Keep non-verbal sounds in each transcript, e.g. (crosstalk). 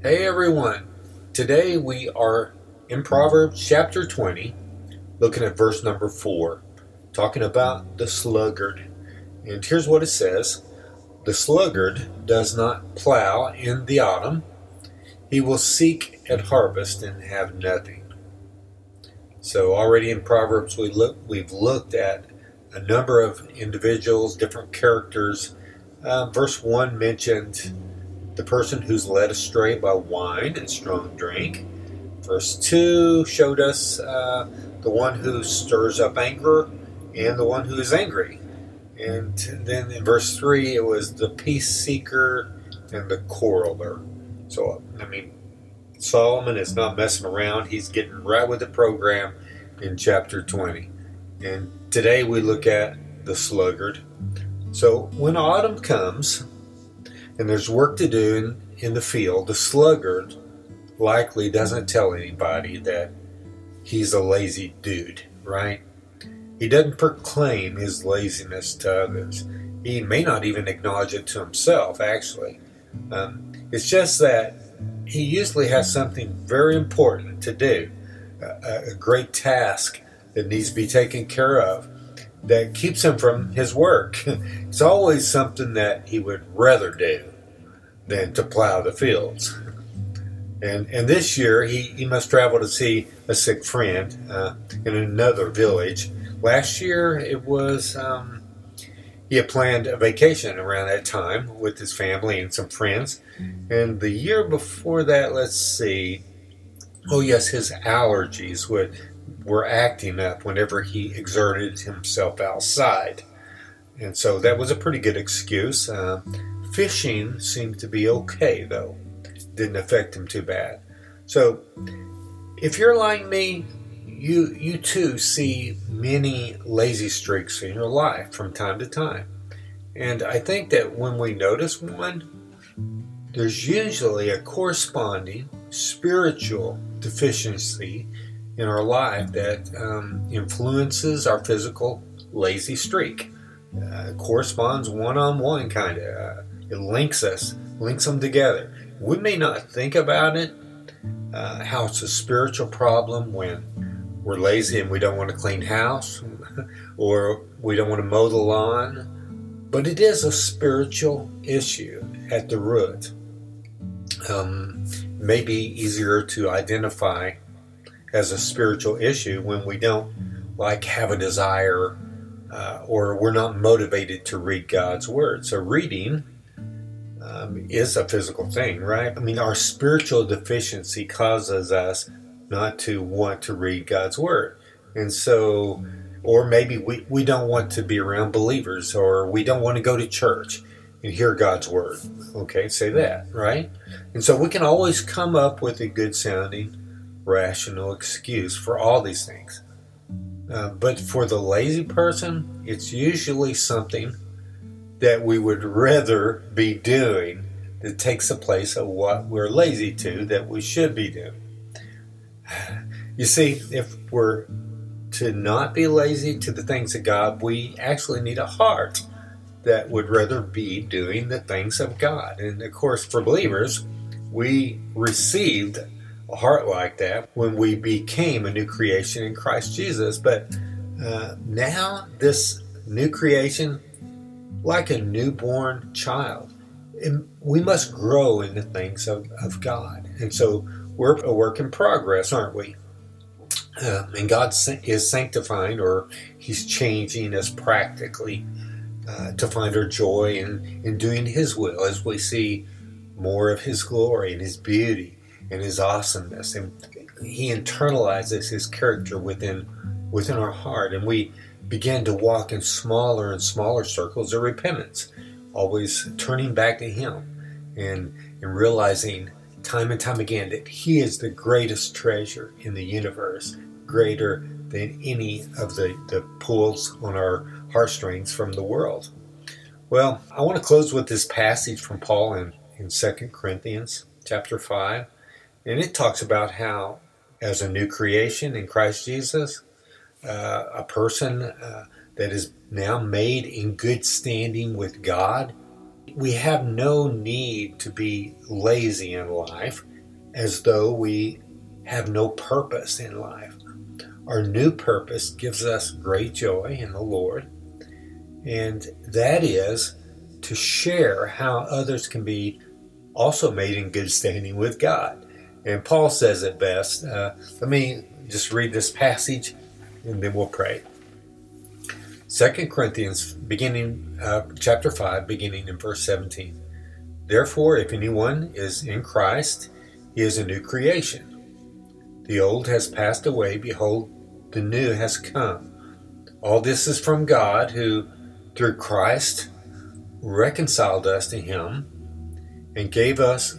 Hey everyone! Today we are in Proverbs chapter 20, looking at verse number 4, talking about the sluggard. And here's what it says The sluggard does not plow in the autumn, he will seek at harvest and have nothing. So, already in Proverbs, we look, we've looked at a number of individuals, different characters. Uh, verse 1 mentioned the person who's led astray by wine and strong drink. Verse 2 showed us uh, the one who stirs up anger and the one who is angry. And then in verse 3, it was the peace seeker and the quarreler. So, I mean, Solomon is not messing around. He's getting right with the program in chapter 20. And today we look at the sluggard. So, when autumn comes, and there's work to do in, in the field, the sluggard likely doesn't tell anybody that he's a lazy dude, right? He doesn't proclaim his laziness to others. He may not even acknowledge it to himself, actually. Um, it's just that he usually has something very important to do, a, a great task that needs to be taken care of that keeps him from his work. (laughs) it's always something that he would rather do than to plow the fields. And, and this year he, he must travel to see a sick friend uh, in another village. Last year it was um, he had planned a vacation around that time with his family and some friends. And the year before that, let's see, oh yes, his allergies would were acting up whenever he exerted himself outside. And so that was a pretty good excuse. Uh, fishing seemed to be okay, though. Didn't affect him too bad. So if you're like me, you you too see many lazy streaks in your life from time to time. And I think that when we notice one, there's usually a corresponding spiritual deficiency in our life that um, influences our physical lazy streak. Uh, corresponds one on one, kind of. Uh, it links us, links them together. We may not think about it, uh, how it's a spiritual problem when we're lazy and we don't want to clean house (laughs) or we don't want to mow the lawn, but it is a spiritual issue at the root. Um, maybe easier to identify as a spiritual issue when we don't like have a desire uh, or we're not motivated to read God's word. So reading um, is a physical thing, right? I mean, our spiritual deficiency causes us not to want to read God's word, and so. Or maybe we, we don't want to be around believers, or we don't want to go to church and hear God's word. Okay, say that, right? And so we can always come up with a good sounding rational excuse for all these things. Uh, but for the lazy person, it's usually something that we would rather be doing that takes the place of what we're lazy to that we should be doing. You see, if we're to not be lazy to the things of God, we actually need a heart that would rather be doing the things of God. And of course, for believers, we received heart like that when we became a new creation in Christ Jesus. But uh, now, this new creation, like a newborn child, we must grow in the things of, of God. And so we're a work in progress, aren't we? Um, and God is sanctifying or He's changing us practically uh, to find our joy in, in doing His will as we see more of His glory and His beauty and his awesomeness and he internalizes his character within within our heart and we begin to walk in smaller and smaller circles of repentance always turning back to him and and realizing time and time again that he is the greatest treasure in the universe greater than any of the, the pulls on our heartstrings from the world. Well i want to close with this passage from paul in, in 2 corinthians chapter 5 and it talks about how, as a new creation in Christ Jesus, uh, a person uh, that is now made in good standing with God, we have no need to be lazy in life as though we have no purpose in life. Our new purpose gives us great joy in the Lord, and that is to share how others can be also made in good standing with God. And Paul says it best. Uh, let me just read this passage and then we'll pray. Second Corinthians, beginning uh, chapter five, beginning in verse seventeen. Therefore, if anyone is in Christ, he is a new creation. The old has passed away; behold, the new has come. All this is from God, who, through Christ, reconciled us to Him and gave us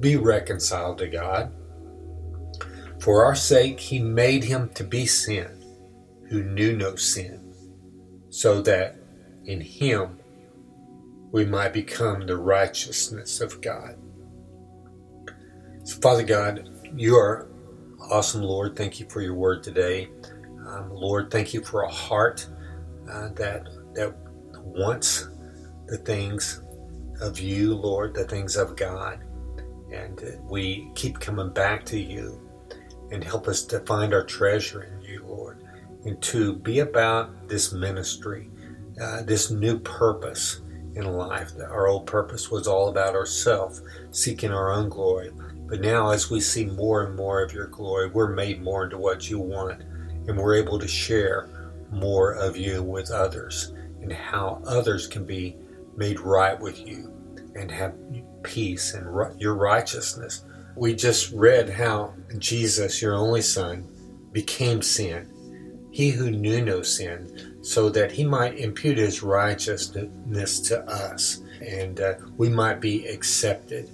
be reconciled to God. For our sake, he made him to be sin, who knew no sin, so that in him we might become the righteousness of God. So, Father God, you are awesome, Lord. Thank you for your word today. Um, Lord, thank you for a heart uh, that that wants the things of you, Lord, the things of God, and we keep coming back to you and help us to find our treasure in you, Lord, and to be about this ministry, uh, this new purpose in life. Our old purpose was all about ourselves, seeking our own glory. But now, as we see more and more of your glory, we're made more into what you want, and we're able to share more of you with others, and how others can be made right with you and have peace and your righteousness we just read how Jesus, your only Son, became sin, he who knew no sin, so that he might impute his righteousness to us, and uh, we might be accepted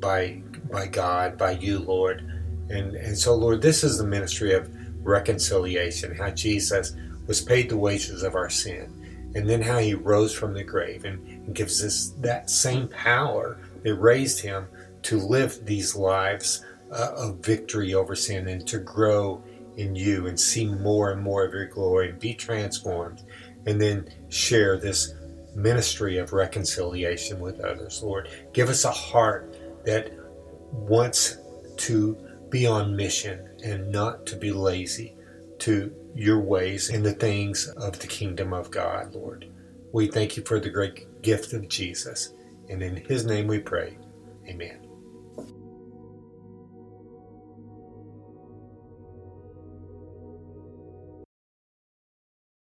by by God, by you, Lord. And and so, Lord, this is the ministry of reconciliation. How Jesus was paid the wages of our sin, and then how he rose from the grave and, gives us that same power that raised him to live these lives uh, of victory over sin and to grow in you and see more and more of your glory and be transformed and then share this ministry of reconciliation with others. Lord, give us a heart that wants to be on mission and not to be lazy to your ways and the things of the kingdom of God, Lord. We thank you for the great gift of Jesus. And in his name we pray. Amen.